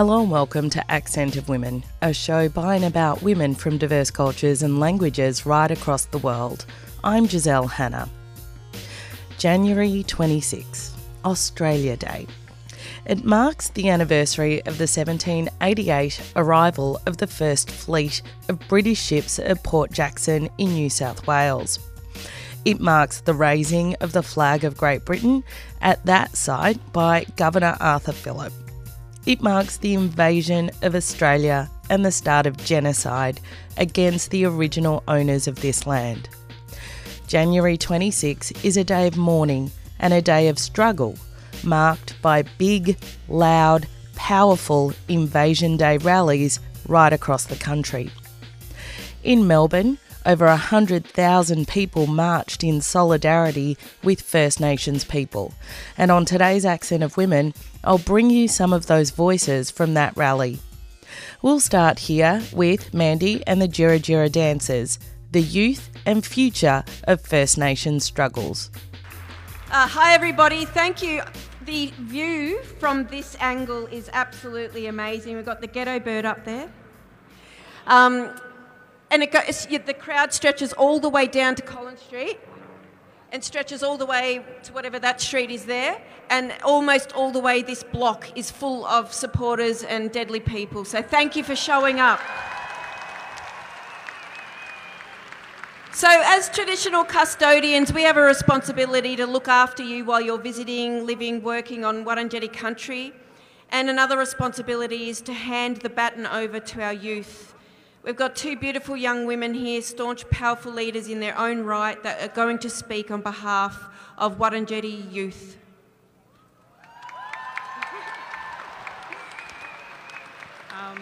Hello and welcome to Accent of Women, a show by and about women from diverse cultures and languages right across the world. I'm Giselle Hanna. January 26, Australia Day. It marks the anniversary of the 1788 arrival of the first fleet of British ships at Port Jackson in New South Wales. It marks the raising of the flag of Great Britain at that site by Governor Arthur Phillip. It marks the invasion of Australia and the start of genocide against the original owners of this land. January 26 is a day of mourning and a day of struggle, marked by big, loud, powerful Invasion Day rallies right across the country. In Melbourne, over 100,000 people marched in solidarity with First Nations people. And on today's Accent of Women, I'll bring you some of those voices from that rally. We'll start here with Mandy and the Djirri Djirri Dancers, the youth and future of First Nations struggles. Uh, hi, everybody. Thank you. The view from this angle is absolutely amazing. We've got the ghetto bird up there. Um, and it goes, the crowd stretches all the way down to Collins Street and stretches all the way to whatever that street is there. And almost all the way, this block is full of supporters and deadly people. So thank you for showing up. So, as traditional custodians, we have a responsibility to look after you while you're visiting, living, working on Wurundjeri country. And another responsibility is to hand the baton over to our youth. We've got two beautiful young women here, staunch, powerful leaders in their own right, that are going to speak on behalf of Wurundjeri youth. Um,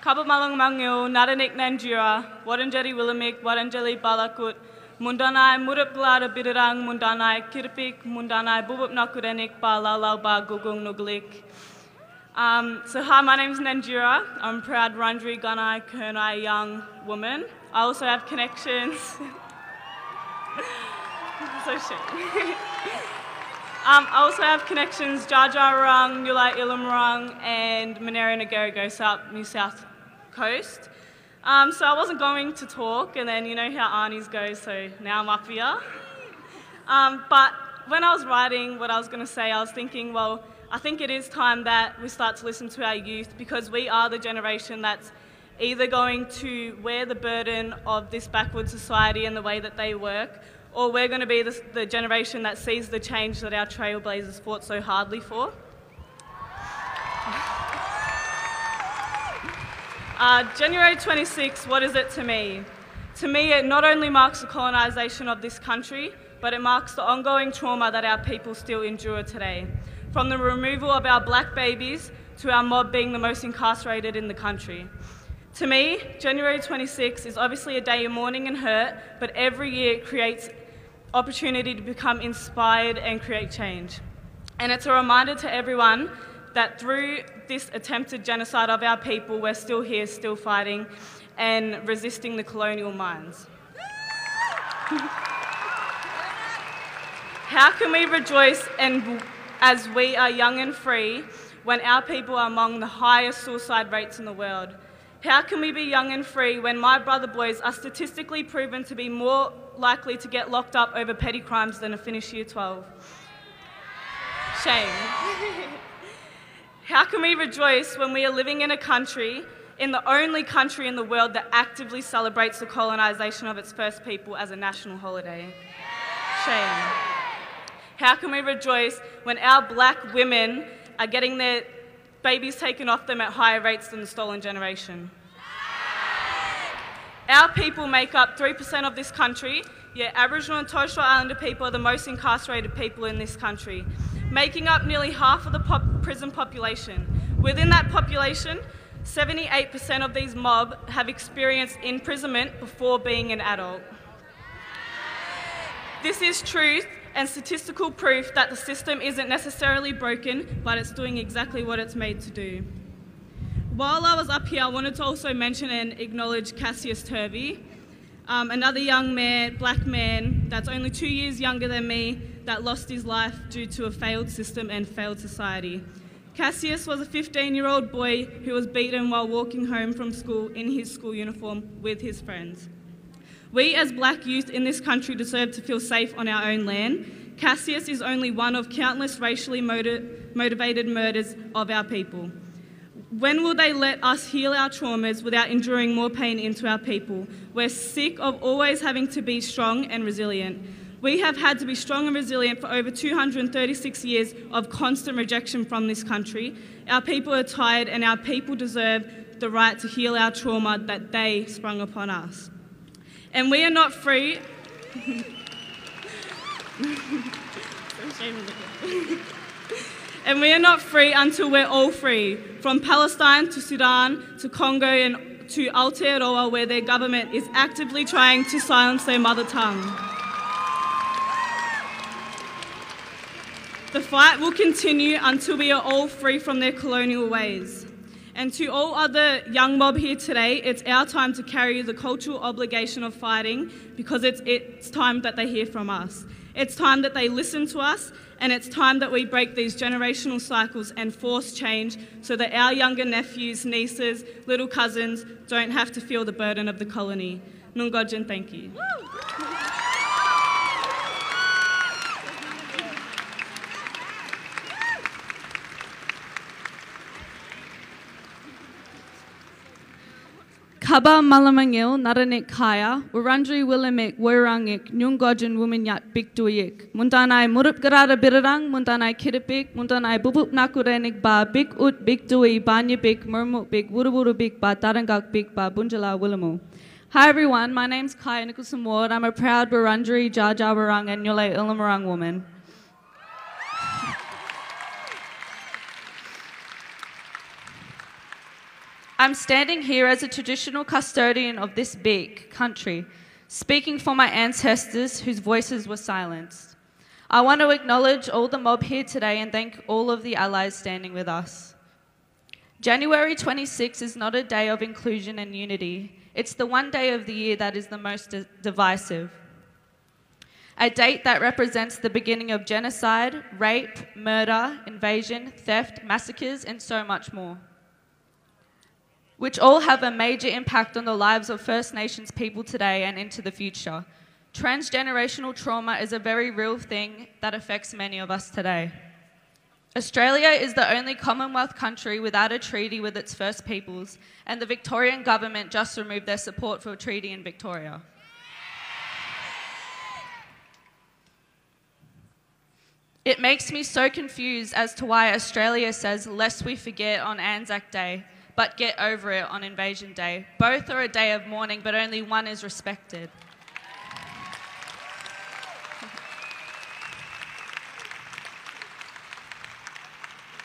Kabamalang Mangyo, Naranik Nanjira, Wurundjeri Willamik, Wurundjeri Balakut, Mundanai Murup Glada Bidirang, Mundanai Kirpik, Mundanai Bubup Nakurenik, Ba Lalau Ba Gugung Nuglik. Um, so hi, my name is Nanjira. I'm a proud Wurundjeri Gunai Kurnai young woman. I also have connections. so shit. um, I also have connections Jar Jar Rung, Yulai Ilamrung, and Monaro Ngarigo, South, New South Coast. Um, so I wasn't going to talk, and then you know how Arnie's go, so now I'm up here. Um, but when I was writing what I was going to say, I was thinking, well, I think it is time that we start to listen to our youth because we are the generation that's either going to wear the burden of this backward society and the way that they work, or we're going to be the, the generation that sees the change that our trailblazers fought so hardly for. Uh, January 26, what is it to me? To me, it not only marks the colonisation of this country, but it marks the ongoing trauma that our people still endure today from the removal of our black babies to our mob being the most incarcerated in the country. To me, January 26 is obviously a day of mourning and hurt, but every year it creates opportunity to become inspired and create change. And it's a reminder to everyone that through this attempted genocide of our people, we're still here, still fighting and resisting the colonial minds. How can we rejoice and as we are young and free when our people are among the highest suicide rates in the world? How can we be young and free when my brother boys are statistically proven to be more likely to get locked up over petty crimes than a finished year 12? Shame. How can we rejoice when we are living in a country, in the only country in the world that actively celebrates the colonisation of its first people as a national holiday? Shame. How can we rejoice when our black women are getting their babies taken off them at higher rates than the stolen generation? Our people make up 3% of this country, yet Aboriginal and Torres Strait Islander people are the most incarcerated people in this country, making up nearly half of the pop prison population. Within that population, 78% of these mob have experienced imprisonment before being an adult. This is truth and statistical proof that the system isn't necessarily broken, but it's doing exactly what it's made to do. While I was up here, I wanted to also mention and acknowledge Cassius Turvey, um, another young man, black man, that's only two years younger than me, that lost his life due to a failed system and failed society. Cassius was a 15 year old boy who was beaten while walking home from school in his school uniform with his friends. We, as black youth in this country, deserve to feel safe on our own land. Cassius is only one of countless racially motiv- motivated murders of our people. When will they let us heal our traumas without enduring more pain into our people? We're sick of always having to be strong and resilient. We have had to be strong and resilient for over 236 years of constant rejection from this country. Our people are tired, and our people deserve the right to heal our trauma that they sprung upon us. And we are not free. and we are not free until we're all free. From Palestine to Sudan to Congo and to Aotearoa, where their government is actively trying to silence their mother tongue. The fight will continue until we are all free from their colonial ways. And to all other young mob here today, it's our time to carry the cultural obligation of fighting because it's, it's time that they hear from us. It's time that they listen to us, and it's time that we break these generational cycles and force change so that our younger nephews, nieces, little cousins don't have to feel the burden of the colony. Nungojin, thank you. Kaba malamangil naranik kaya, bikduik. Muntanai birarang, muntanai muntanai bubup nakurenik ba ut bikdui, banya bik, murmuk bik, wuruburu ba tarangak ba bunjala. Hi everyone, my name's Kaya Nicholson Ward. I'm a proud Wurundjeri, Dja Dja Wurrung and Yule Ilmarang woman. I'm standing here as a traditional custodian of this big country, speaking for my ancestors whose voices were silenced. I want to acknowledge all the mob here today and thank all of the allies standing with us. January 26 is not a day of inclusion and unity. It's the one day of the year that is the most di- divisive. A date that represents the beginning of genocide, rape, murder, invasion, theft, massacres, and so much more which all have a major impact on the lives of First Nations people today and into the future. Transgenerational trauma is a very real thing that affects many of us today. Australia is the only Commonwealth country without a treaty with its First Peoples, and the Victorian government just removed their support for a treaty in Victoria. It makes me so confused as to why Australia says, lest we forget on Anzac Day, but get over it on Invasion Day. Both are a day of mourning, but only one is respected.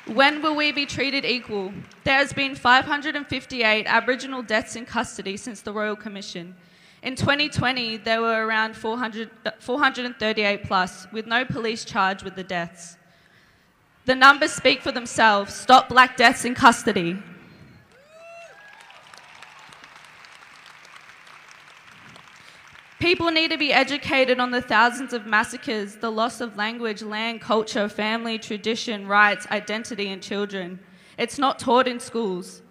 When will we be treated equal? There has been 558 Aboriginal deaths in custody since the Royal Commission. In 2020, there were around 400, uh, 438 plus, with no police charge with the deaths. The numbers speak for themselves. Stop black deaths in custody. People need to be educated on the thousands of massacres, the loss of language, land, culture, family, tradition, rights, identity, and children. It's not taught in schools.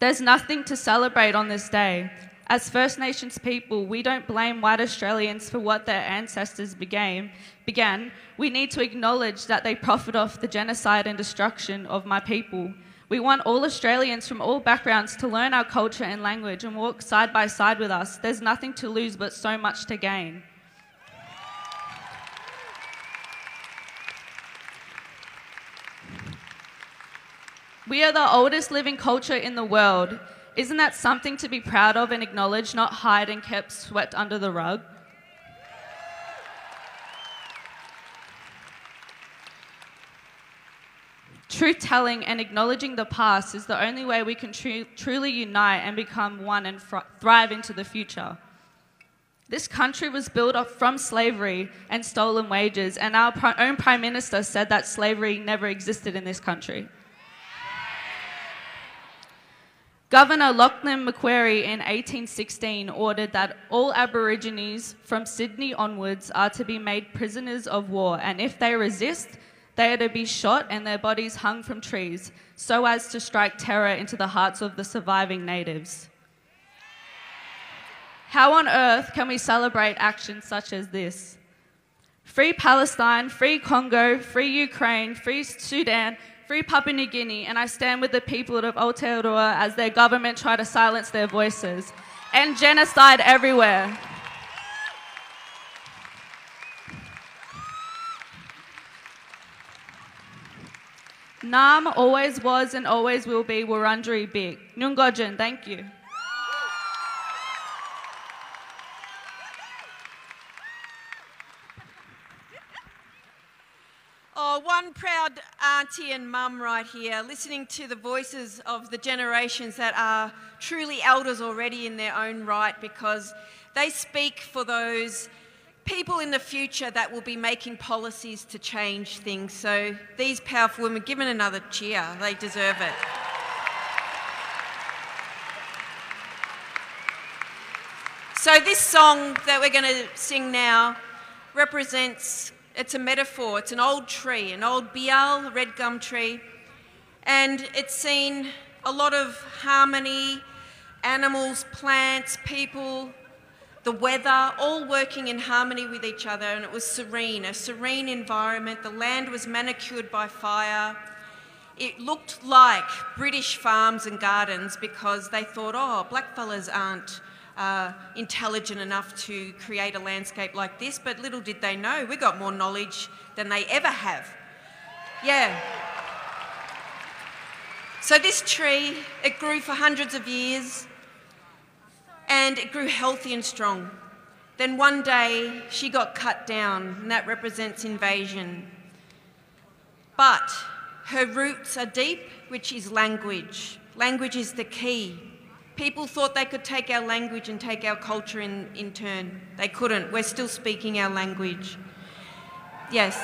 There's nothing to celebrate on this day. As First Nations people, we don't blame white Australians for what their ancestors began. began. We need to acknowledge that they profit off the genocide and destruction of my people. We want all Australians from all backgrounds to learn our culture and language and walk side by side with us. There's nothing to lose but so much to gain. We are the oldest living culture in the world. Isn't that something to be proud of and acknowledge, not hide and kept swept under the rug? Truth telling and acknowledging the past is the only way we can tru- truly unite and become one and fr- thrive into the future. This country was built up from slavery and stolen wages, and our own Prime Minister said that slavery never existed in this country. Governor Lachlan Macquarie in 1816 ordered that all Aborigines from Sydney onwards are to be made prisoners of war, and if they resist, They are to be shot and their bodies hung from trees so as to strike terror into the hearts of the surviving natives. How on earth can we celebrate actions such as this? Free Palestine, free Congo, free Ukraine, free Sudan, free Papua New Guinea, and I stand with the people of Aotearoa as their government try to silence their voices. And genocide everywhere. Nam always was and always will be Wurundjeri big. Nyungojin, thank you. Oh, one proud auntie and mum right here, listening to the voices of the generations that are truly elders already in their own right because they speak for those people in the future that will be making policies to change things. So these powerful women, give them another cheer. They deserve it. So this song that we're going to sing now represents, it's a metaphor. It's an old tree, an old bial, red gum tree. And it's seen a lot of harmony, animals, plants, people, the weather, all working in harmony with each other, and it was serene, a serene environment. The land was manicured by fire. It looked like British farms and gardens because they thought, oh, blackfellas aren't uh, intelligent enough to create a landscape like this, but little did they know, we got more knowledge than they ever have. Yeah. So this tree, it grew for hundreds of years and it grew healthy and strong. Then one day she got cut down, and that represents invasion. But her roots are deep, which is language. Language is the key. People thought they could take our language and take our culture in, in turn. They couldn't. We're still speaking our language. Yes.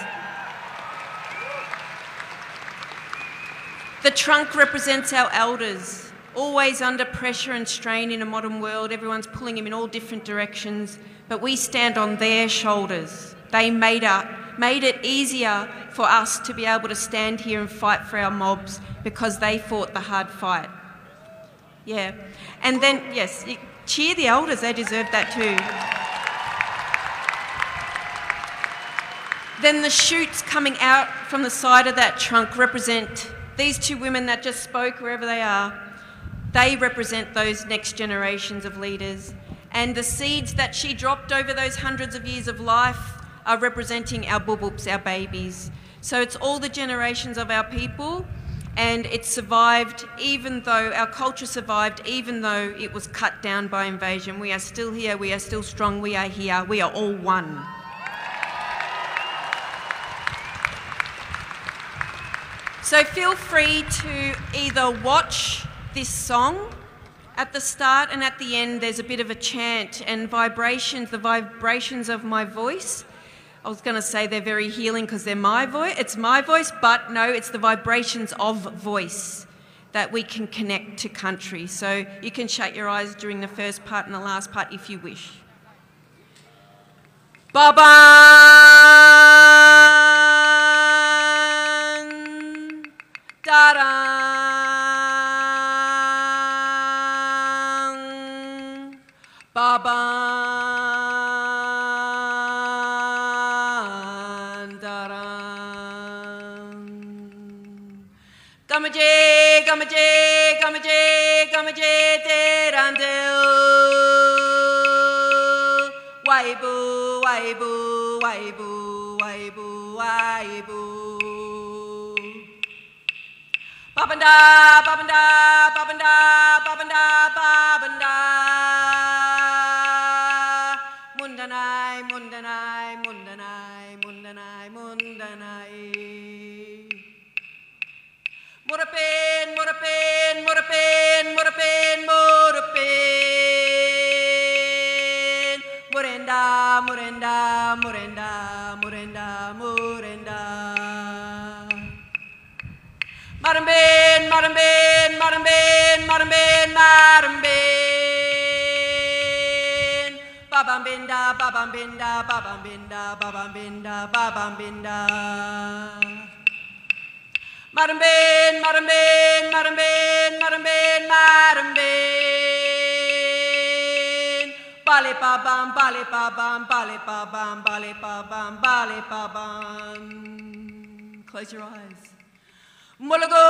The trunk represents our elders always under pressure and strain in a modern world. Everyone's pulling him in all different directions, but we stand on their shoulders. They made, up, made it easier for us to be able to stand here and fight for our mobs because they fought the hard fight. Yeah. And then, yes, cheer the elders, they deserve that too. Then the shoots coming out from the side of that trunk represent these two women that just spoke wherever they are they represent those next generations of leaders. And the seeds that she dropped over those hundreds of years of life are representing our bubups, our babies. So it's all the generations of our people, and it survived even though our culture survived, even though it was cut down by invasion. We are still here, we are still strong, we are here, we are all one. So feel free to either watch this song. At the start and at the end, there's a bit of a chant and vibrations, the vibrations of my voice. I was going to say they're very healing because they're my voice. It's my voice, but no, it's the vibrations of voice that we can connect to country. So you can shut your eyes during the first part and the last part if you wish. Baba! Da-da! Gamaje, gamaje, gamaje, gamaje, terandil. Waibu, waibu, waibu, waibu, waibu. Babanda, babanda, babanda, babanda, Murenda. Marambin, Marambin, Marambin, Marambin, Marambin. Babambinda, Babambinda, Babambinda, Babambinda, Babambinda. Marambin, Marambin, Marambin, Marambin, Marambin. Bale pa bam, bale pa bam, bale pa bam, bale pa bam, bale pa bam. Close your eyes. Mulago.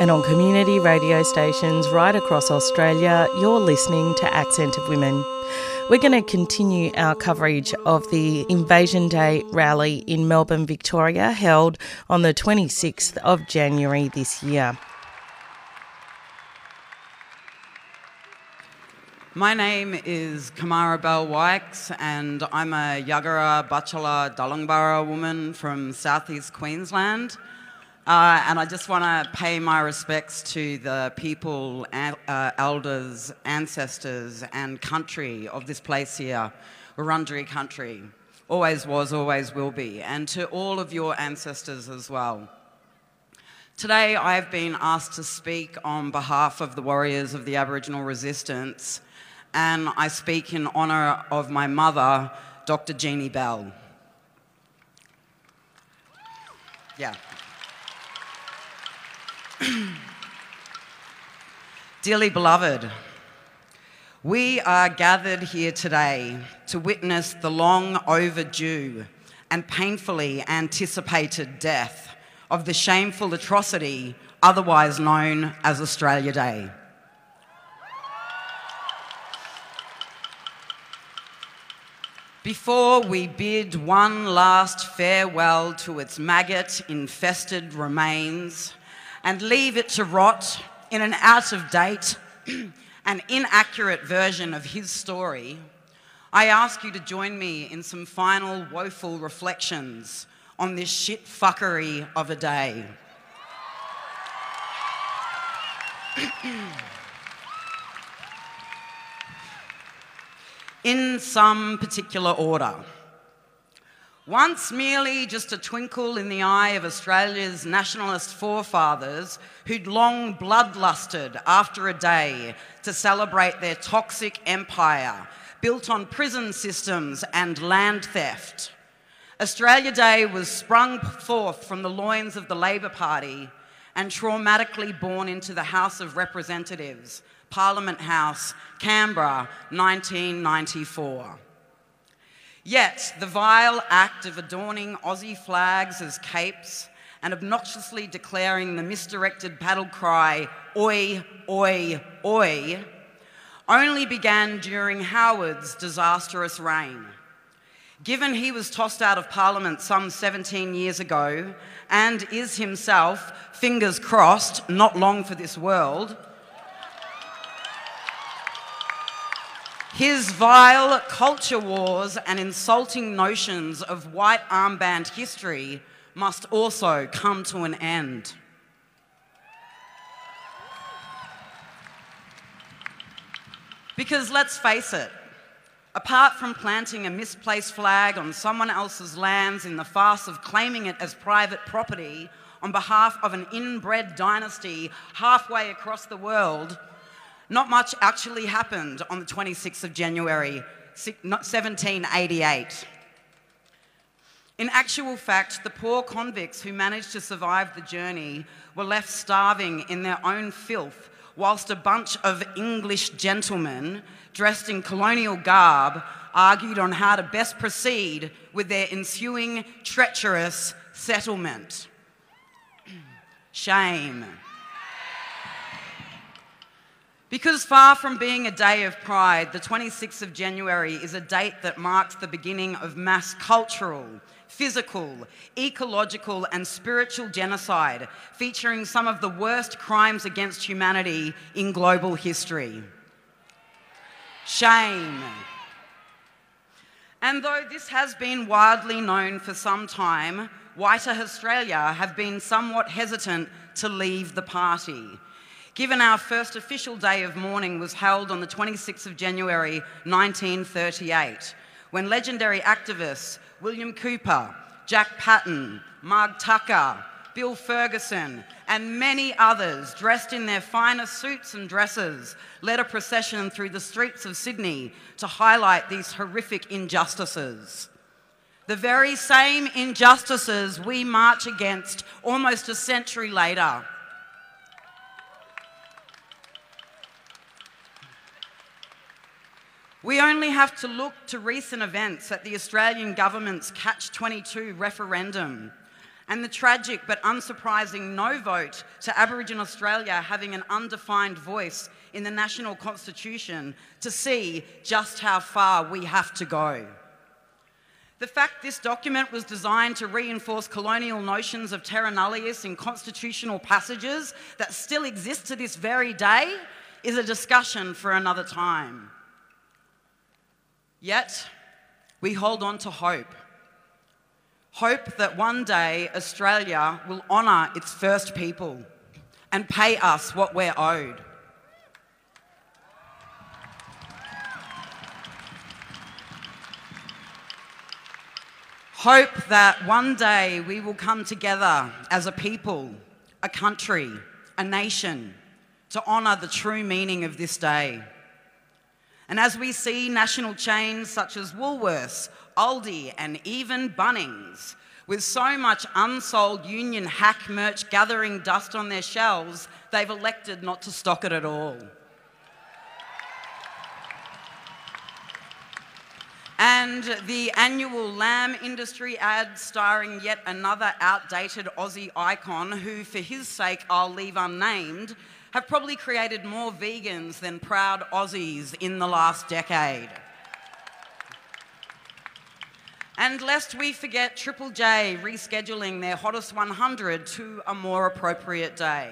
And on community radio stations right across Australia, you're listening to Accent of Women. We're going to continue our coverage of the Invasion Day rally in Melbourne, Victoria, held on the 26th of January this year. My name is Kamarra Bell Wykes, and I'm a Yagara Butchulla Dulungbara woman from southeast Queensland. Uh, and I just want to pay my respects to the people, uh, elders, ancestors, and country of this place here, Wurundjeri country. Always was, always will be. And to all of your ancestors as well. Today, I have been asked to speak on behalf of the warriors of the Aboriginal resistance, and I speak in honour of my mother, Dr. Jeanie Bell. Yeah. Dearly beloved, we are gathered here today to witness the long overdue and painfully anticipated death of the shameful atrocity otherwise known as Australia Day. Before we bid one last farewell to its maggot infested remains, and leave it to rot in an out of date and inaccurate version of his story, I ask you to join me in some final woeful reflections on this shit fuckery of a day. in some particular order. Once merely just a twinkle in the eye of Australia's nationalist forefathers who'd long bloodlusted after a day to celebrate their toxic empire built on prison systems and land theft. Australia Day was sprung forth from the loins of the Labor Party and traumatically born into the House of Representatives, Parliament House, Canberra, 1994. Yet, the vile act of adorning Aussie flags as capes and obnoxiously declaring the misdirected battle cry, oi, oi, oi, only began during Howard's disastrous reign. Given he was tossed out of Parliament some 17 years ago and is himself, fingers crossed, not long for this world, His vile culture wars and insulting notions of white armband history must also come to an end. Because let's face it, apart from planting a misplaced flag on someone else's lands in the farce of claiming it as private property on behalf of an inbred dynasty halfway across the world, not much actually happened on the 26th of January 1788. In actual fact, the poor convicts who managed to survive the journey were left starving in their own filth, whilst a bunch of English gentlemen dressed in colonial garb argued on how to best proceed with their ensuing treacherous settlement. Shame. Because far from being a day of pride, the 26th of January is a date that marks the beginning of mass cultural, physical, ecological, and spiritual genocide, featuring some of the worst crimes against humanity in global history. Shame. And though this has been widely known for some time, Whiter Australia have been somewhat hesitant to leave the party given our first official day of mourning was held on the 26th of January 1938, when legendary activists William Cooper, Jack Patten, Marg Tucker, Bill Ferguson, and many others dressed in their finest suits and dresses led a procession through the streets of Sydney to highlight these horrific injustices. The very same injustices we march against almost a century later. We only have to look to recent events at the Australian government's Catch 22 referendum and the tragic but unsurprising no vote to Aboriginal Australia having an undefined voice in the national constitution to see just how far we have to go. The fact this document was designed to reinforce colonial notions of terra nullius in constitutional passages that still exist to this very day is a discussion for another time. Yet, we hold on to hope. Hope that one day Australia will honour its first people and pay us what we're owed. Hope that one day we will come together as a people, a country, a nation to honour the true meaning of this day. And as we see national chains such as Woolworths, Aldi, and even Bunnings, with so much unsold union hack merch gathering dust on their shelves, they've elected not to stock it at all. And the annual lamb industry ad starring yet another outdated Aussie icon who, for his sake, I'll leave unnamed, have probably created more vegans than proud Aussies in the last decade. And lest we forget Triple J rescheduling their hottest 100 to a more appropriate day.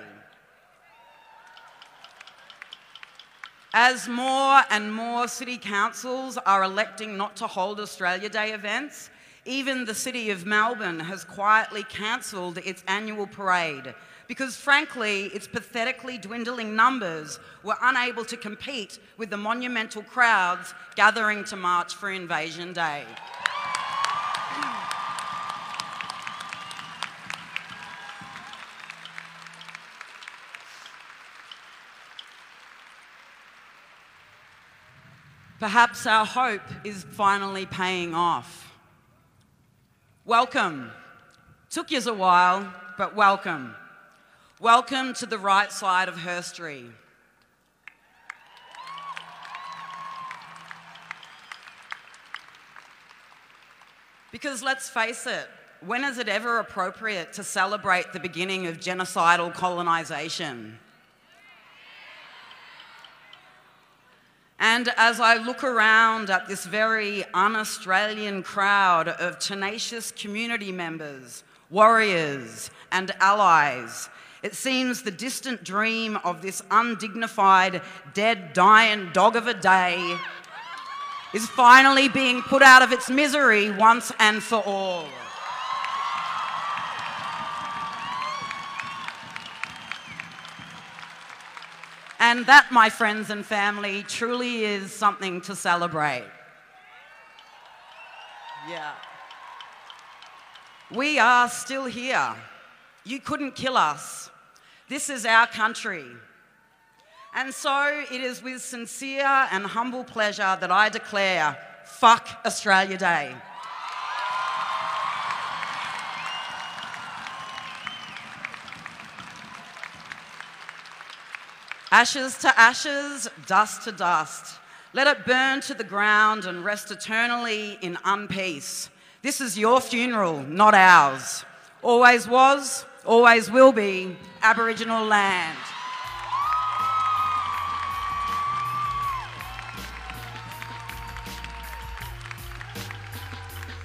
As more and more city councils are electing not to hold Australia Day events, even the City of Melbourne has quietly cancelled its annual parade because, frankly, its pathetically dwindling numbers were unable to compete with the monumental crowds gathering to march for Invasion Day. Perhaps our hope is finally paying off. Welcome. Took you a while, but welcome. Welcome to the right side of history. Because let's face it, when is it ever appropriate to celebrate the beginning of genocidal colonisation? And as I look around at this very un Australian crowd of tenacious community members, warriors, and allies, it seems the distant dream of this undignified, dead, dying dog of a day is finally being put out of its misery once and for all. And that, my friends and family, truly is something to celebrate. Yeah. We are still here. You couldn't kill us. This is our country. And so it is with sincere and humble pleasure that I declare fuck Australia Day. Ashes to ashes, dust to dust. Let it burn to the ground and rest eternally in unpeace. This is your funeral, not ours. Always was, always will be Aboriginal land.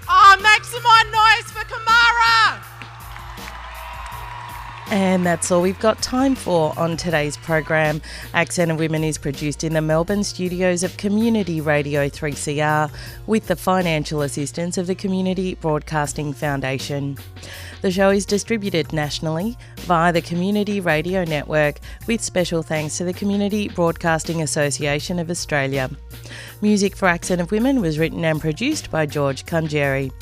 Oh, make some more noise for Kamarra! And that's all we've got time for on today's program. Accent of Women is produced in the Melbourne studios of Community Radio 3CR with the financial assistance of the Community Broadcasting Foundation. The show is distributed nationally via the Community Radio Network with special thanks to the Community Broadcasting Association of Australia. Music for Accent of Women was written and produced by George Cungeri.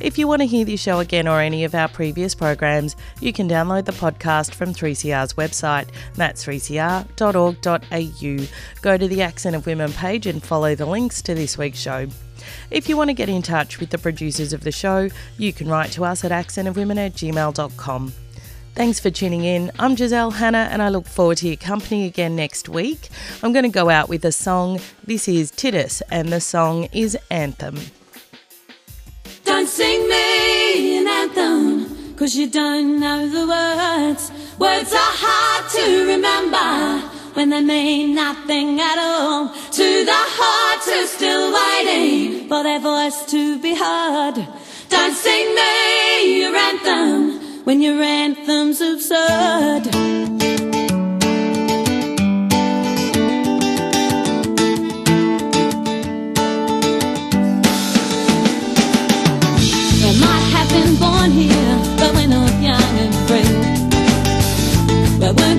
If you want to hear this show again or any of our previous programs, you can download the podcast from 3CR's website. That's 3cr.org.au. Go to the Accent of Women page and follow the links to this week's show. If you want to get in touch with the producers of the show, you can write to us at accentofwomen at gmail.com. Thanks for tuning in. I'm Giselle Hanna and I look forward to your company again next week. I'm going to go out with a song. This is Titus and the song is Anthem. Don't sing me an anthem, cause you don't know the words. Words are hard to remember when they mean nothing at all. To the hearts who still waiting for their voice to be heard. Don't sing me your anthem when your anthem's absurd. But when